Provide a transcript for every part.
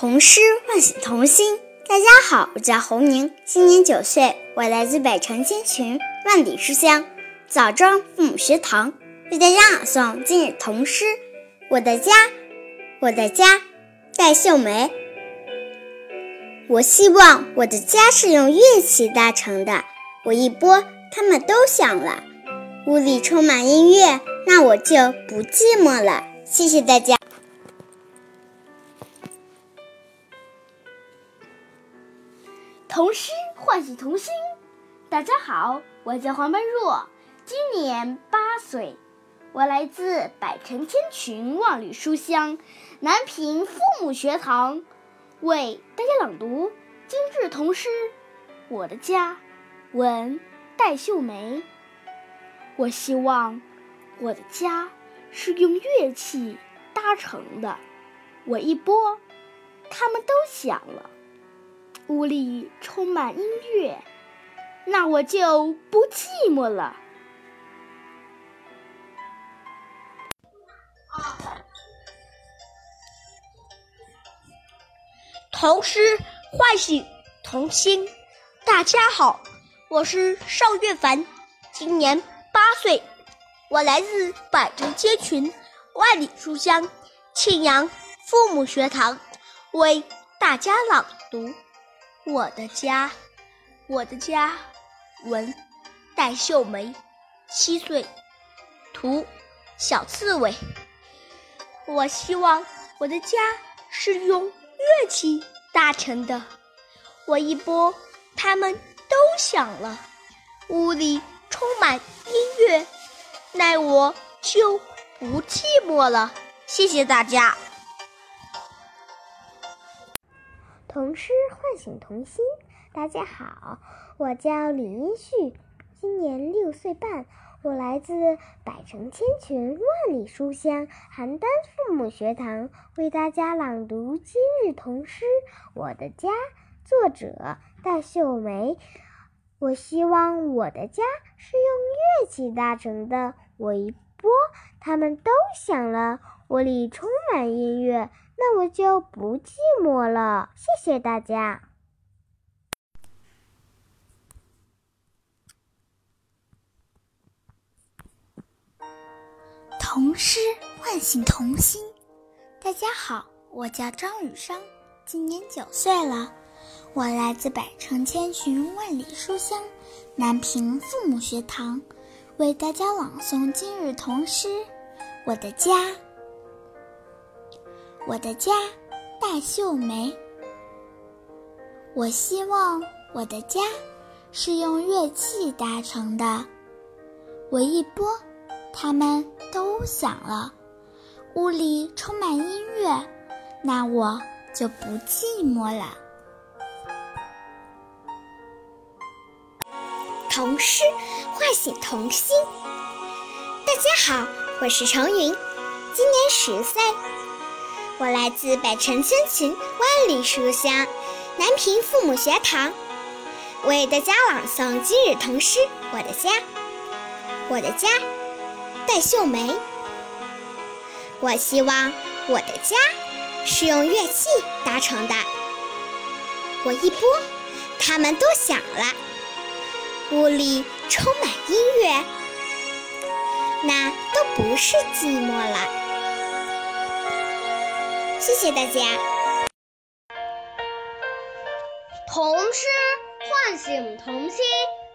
童诗唤醒童心。大家好，我叫侯宁，今年九岁，我来自北城千群，万里书香枣庄父母学堂，为大家朗诵今日童诗。我的家，我的家，戴秀梅。我希望我的家是用乐器搭成的，我一拨，它们都响了。屋里充满音乐，那我就不寂寞了。谢谢大家。童诗唤醒童心。大家好，我叫黄般若，今年八岁，我来自百城千群万里书香南平父母学堂，为大家朗读今日童诗《我的家》，文戴秀梅。我希望我的家是用乐器搭成的，我一拨，它们都响了。屋里充满音乐，那我就不寂寞了。童诗唤醒童心。大家好，我是邵月凡，今年八岁，我来自百城千群、万里书香庆阳父母学堂，为大家朗读。我的家，我的家，文戴秀梅，七岁，图小刺猬。我希望我的家是用乐器搭成的，我一拨，它们都响了。屋里充满音乐，那我就不寂寞了。谢谢大家。童诗唤醒童心。大家好，我叫李英旭，今年六岁半，我来自百城千群万里书香邯郸父母学堂，为大家朗读今日童诗《我的家》，作者戴秀梅。我希望我的家是用乐器搭成的，我一拨，它们都响了。屋里充满音乐。那我就不寂寞了。谢谢大家。童诗唤醒童心。大家好，我叫张雨生，今年九岁了。我来自百城千寻万里书香南平父母学堂，为大家朗诵今日童诗《我的家》。我的家，大秀梅。我希望我的家是用乐器搭成的，我一拨，它们都响了。屋里充满音乐，那我就不寂寞了。童诗唤醒童心。大家好，我是程云，今年十岁。我来自百城千群万里书香南平父母学堂，为大家朗诵今日童诗《我的家》。我的家，戴秀梅。我希望我的家是用乐器搭成的，我一拨，它们都响了。屋里充满音乐，那都不是寂寞了。谢谢大家。童诗唤醒童心。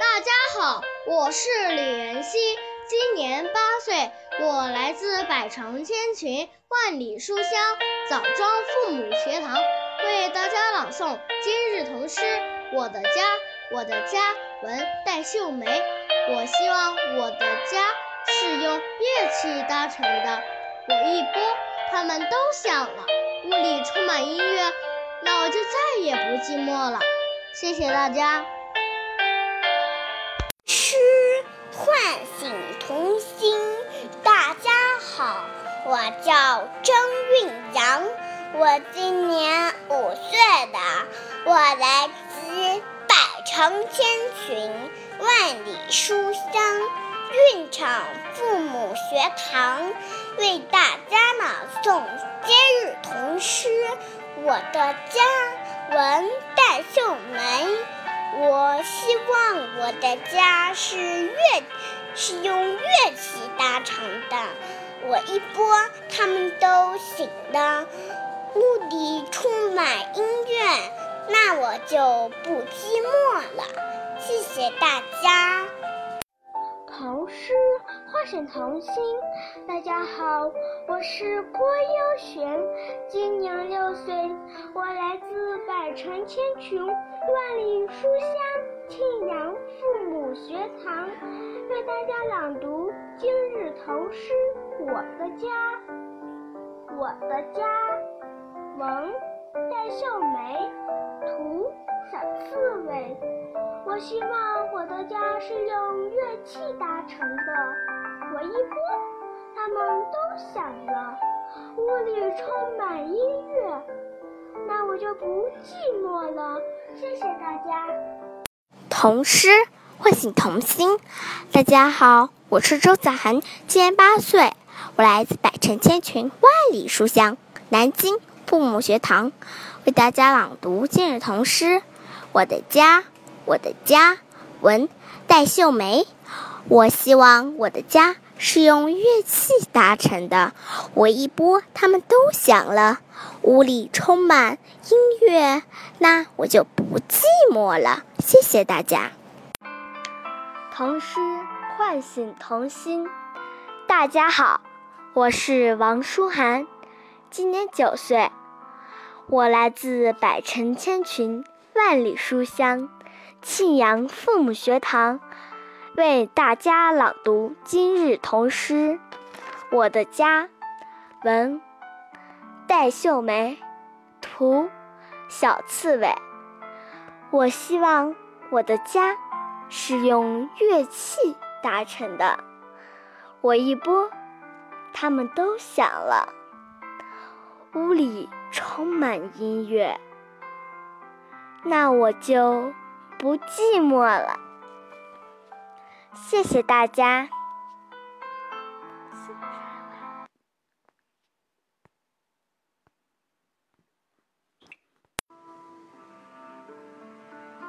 大家好，我是李元熙，今年八岁，我来自百城千群万里书香枣庄父母学堂，为大家朗诵今日童诗《我的家，我的家》，文戴秀梅。我希望我的家是用乐器搭成的，我一拨。他们都响了，屋里充满音乐，那我就再也不寂寞了。谢谢大家。吃唤醒童心。大家好，我叫张韵阳，我今年五岁的，我来自百城千群万里书香韵场父母学堂。为大家朗诵今日童诗《我的家，文戴秀梅。我希望我的家是乐，是用乐器搭成的。我一播，他们都醒了，屋里充满音乐，那我就不寂寞了。谢谢大家。童诗唤醒童心。大家好，我是郭悠璇，今年六岁，我来自百城千群、万里书香庆阳父母学堂，为大家朗读今日童诗《我的家》。我的家，文戴秀梅，图小刺猬。我希望我的家是用乐器搭成的。我一播，他们都响了，屋里充满音乐，那我就不寂寞了。谢谢大家。童诗唤醒童心。大家好，我是周子涵，今年八岁，我来自百城千群、万里书香南京父母学堂，为大家朗读今日童诗《我的家》。我的家，文戴秀梅。我希望我的家是用乐器搭成的。我一拨，他们都响了，屋里充满音乐，那我就不寂寞了。谢谢大家。童诗唤醒童心。大家好，我是王舒涵，今年九岁，我来自百城千群，万里书香。庆阳父母学堂为大家朗读今日童诗《我的家》，文戴秀梅，图小刺猬。我希望我的家是用乐器搭成的。我一拨，他们都响了，屋里充满音乐，那我就。不寂寞了，谢谢大家。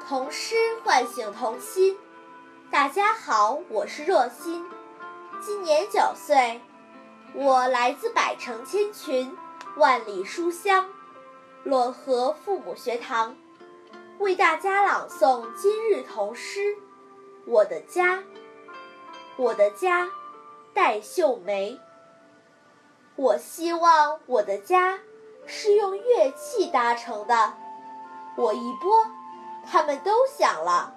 童诗唤醒童心。大家好，我是若欣，今年九岁，我来自百城千群，万里书香，漯河父母学堂。为大家朗诵今日童诗《我的家》。我的家，戴秀梅。我希望我的家是用乐器搭成的。我一拨，他们都响了，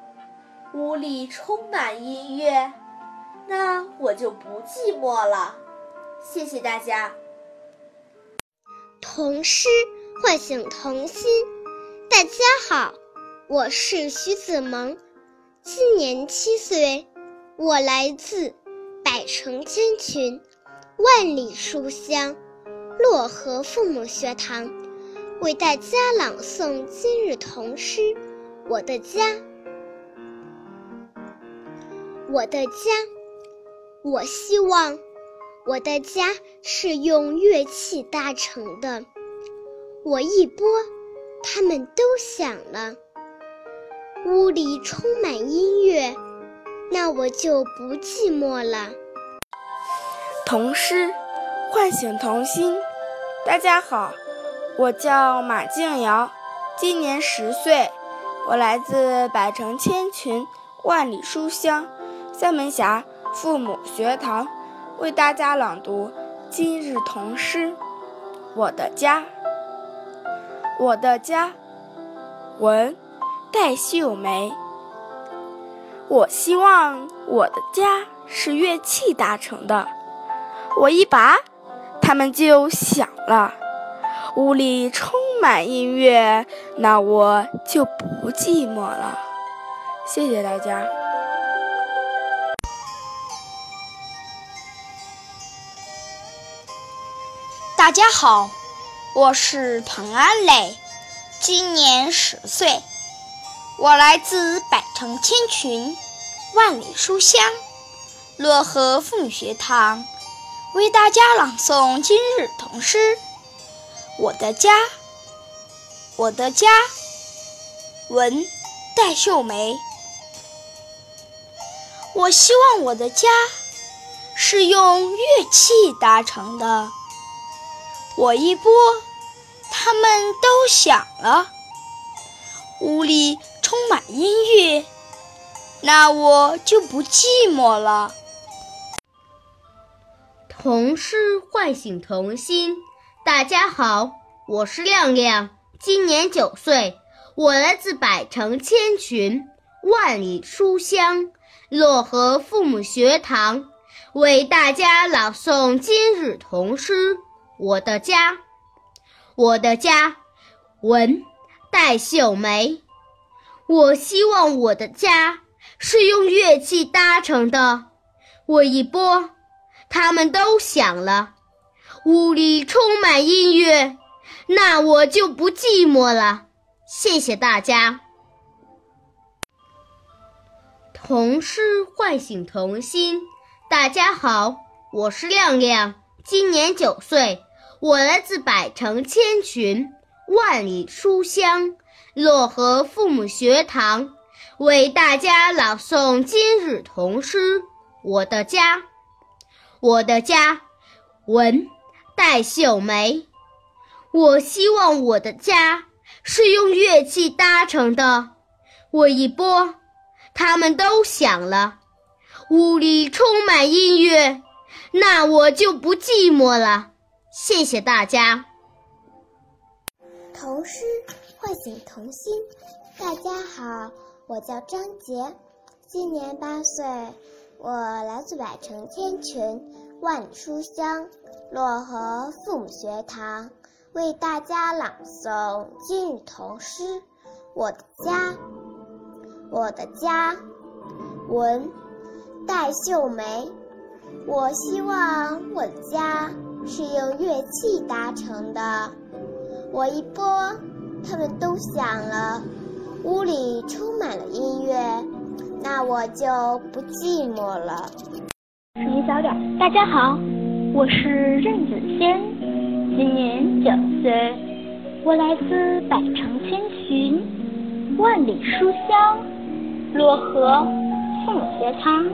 屋里充满音乐，那我就不寂寞了。谢谢大家。童诗唤醒童心。大家好。我是徐子萌，今年七岁，我来自百城千群、万里书香漯河父母学堂，为大家朗诵今日童诗《我的家》。我的家，我希望我的家是用乐器搭成的。我一拨，他们都响了。屋里充满音乐，那我就不寂寞了。童诗唤醒童心。大家好，我叫马静瑶，今年十岁，我来自百城千群、万里书香三门峡父母学堂，为大家朗读今日童诗《我的家》。我的家，文。戴秀梅，我希望我的家是乐器搭成的。我一拔，它们就响了，屋里充满音乐，那我就不寂寞了。谢谢大家。大家好，我是彭安磊，今年十岁。我来自百城千群，万里书香，漯河父女学堂，为大家朗诵今日童诗《我的家》，我的家。文，戴秀梅。我希望我的家是用乐器搭成的。我一拨，它们都响了。屋里充满音乐，那我就不寂寞了。童诗唤醒童心。大家好，我是亮亮，今年九岁，我来自百城千群，万里书香漯河父母学堂，为大家朗诵今日童诗《我的家》。我的家，文戴秀梅。我希望我的家是用乐器搭成的，我一拨，它们都响了。屋里充满音乐，那我就不寂寞了。谢谢大家。童诗唤醒童心。大家好，我是亮亮，今年九岁，我来自百城千群，万里书香漯河父母学堂，为大家朗诵今日童诗《我的家》。我的家，文。戴秀梅，我希望我的家是用乐器搭成的。我一拨，它们都响了。屋里充满音乐，那我就不寂寞了。谢谢大家。童诗唤醒童心。大家好，我叫张杰，今年八岁，我来自百城千群，万里书香。漯河父母学堂为大家朗诵今日童诗《我的家》。我的家，文戴秀梅。我希望我的家是用乐器搭成的。我一拨，它们都响了。屋里充满了音乐，那我就不寂寞了。声音小点。大家好。我是任子轩，今年九岁，我来自百城千寻，万里书香漯河父母学堂，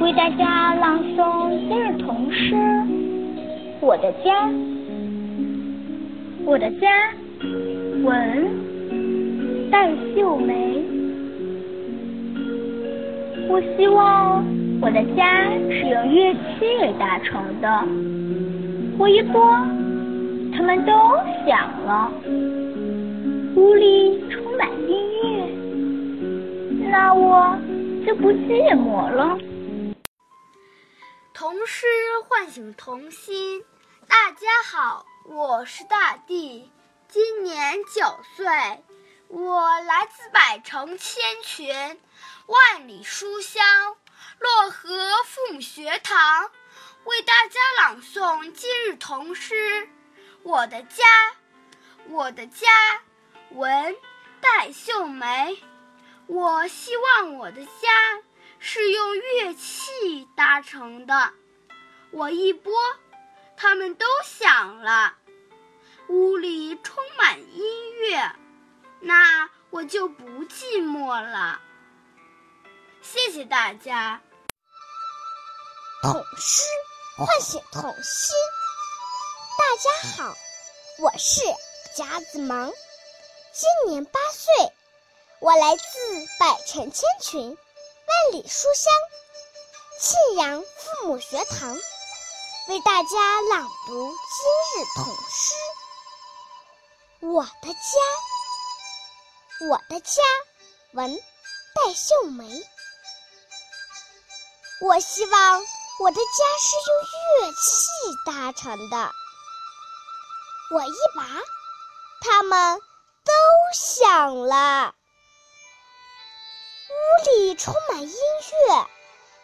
为大家朗诵今日童诗《我的家》。我的家，文戴秀梅。我希望。我的家是用乐器搭成的，我一拨，它们都响了。屋里充满音乐，那我就不寂寞了。童诗唤醒童心。大家好，我是大地，今年九岁，我来自百城千群，万里书香。漯河父母学堂为大家朗诵今日童诗《我的家》。我的家，文戴秀梅。我希望我的家是用乐器搭成的。我一拨，它们都响了。屋里充满音乐，那我就不寂寞了。谢谢大家。童诗唤醒童心。大家好，我是贾子萌，今年八岁，我来自百城千群，万里书香庆阳父母学堂，为大家朗读今日童诗《我的家》。我的家，文戴秀梅。我希望。我的家是用乐器搭成的，我一拔，它们都响了。屋里充满音乐，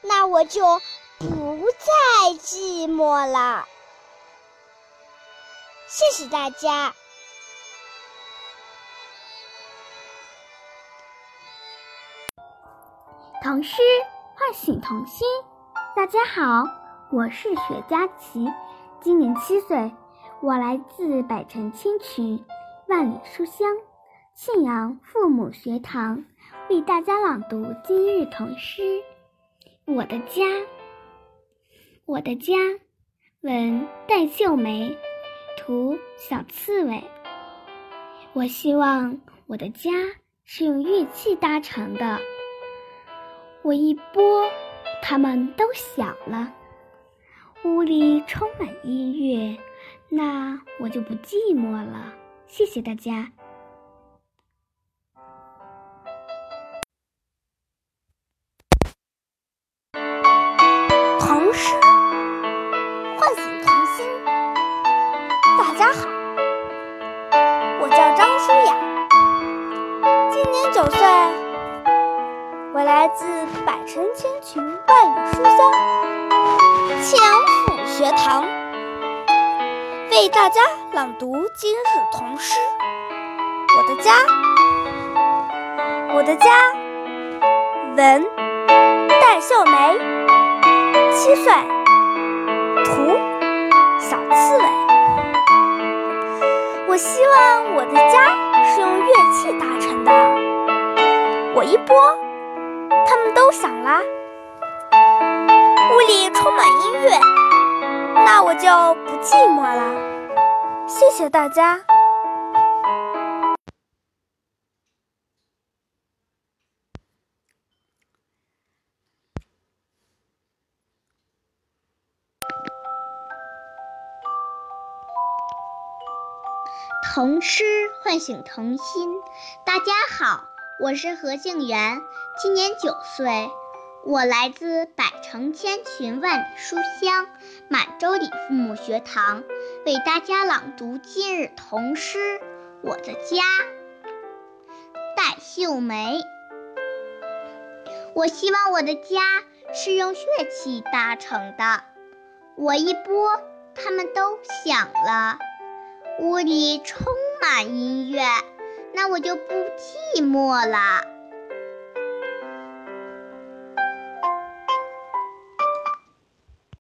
那我就不再寂寞了。谢谢大家。童诗唤醒童心。大家好，我是雪佳琪，今年七岁，我来自百城千群，万里书香，庆阳父母学堂为大家朗读今日童诗《我的家》。我的家，文戴秀梅，图小刺猬。我希望我的家是用玉器搭成的。我一拨，它们都响了。屋里充满音乐，那我就不寂寞了。谢谢大家。童诗唤醒童心。大家好，我叫张舒雅，今年九岁，来自百城千群万里书香庆阳府学堂，为大家朗读今日童诗。我的家，我的家，文戴秀梅，七岁，图小刺猬。我希望我的家是用乐器搭成的，我一拨，它们都响啦。屋里充满音乐，那我就不寂寞啦。谢谢大家。童诗唤醒童心。大家好，我是何静媛，今年九岁，我来自百城千群万里书香满洲里父母学堂，为大家朗读今日童诗《我的家》。戴秀梅。我希望我的家是用乐器搭成的，我一拨，它们都响了。屋里充满音乐，那我就不寂寞了。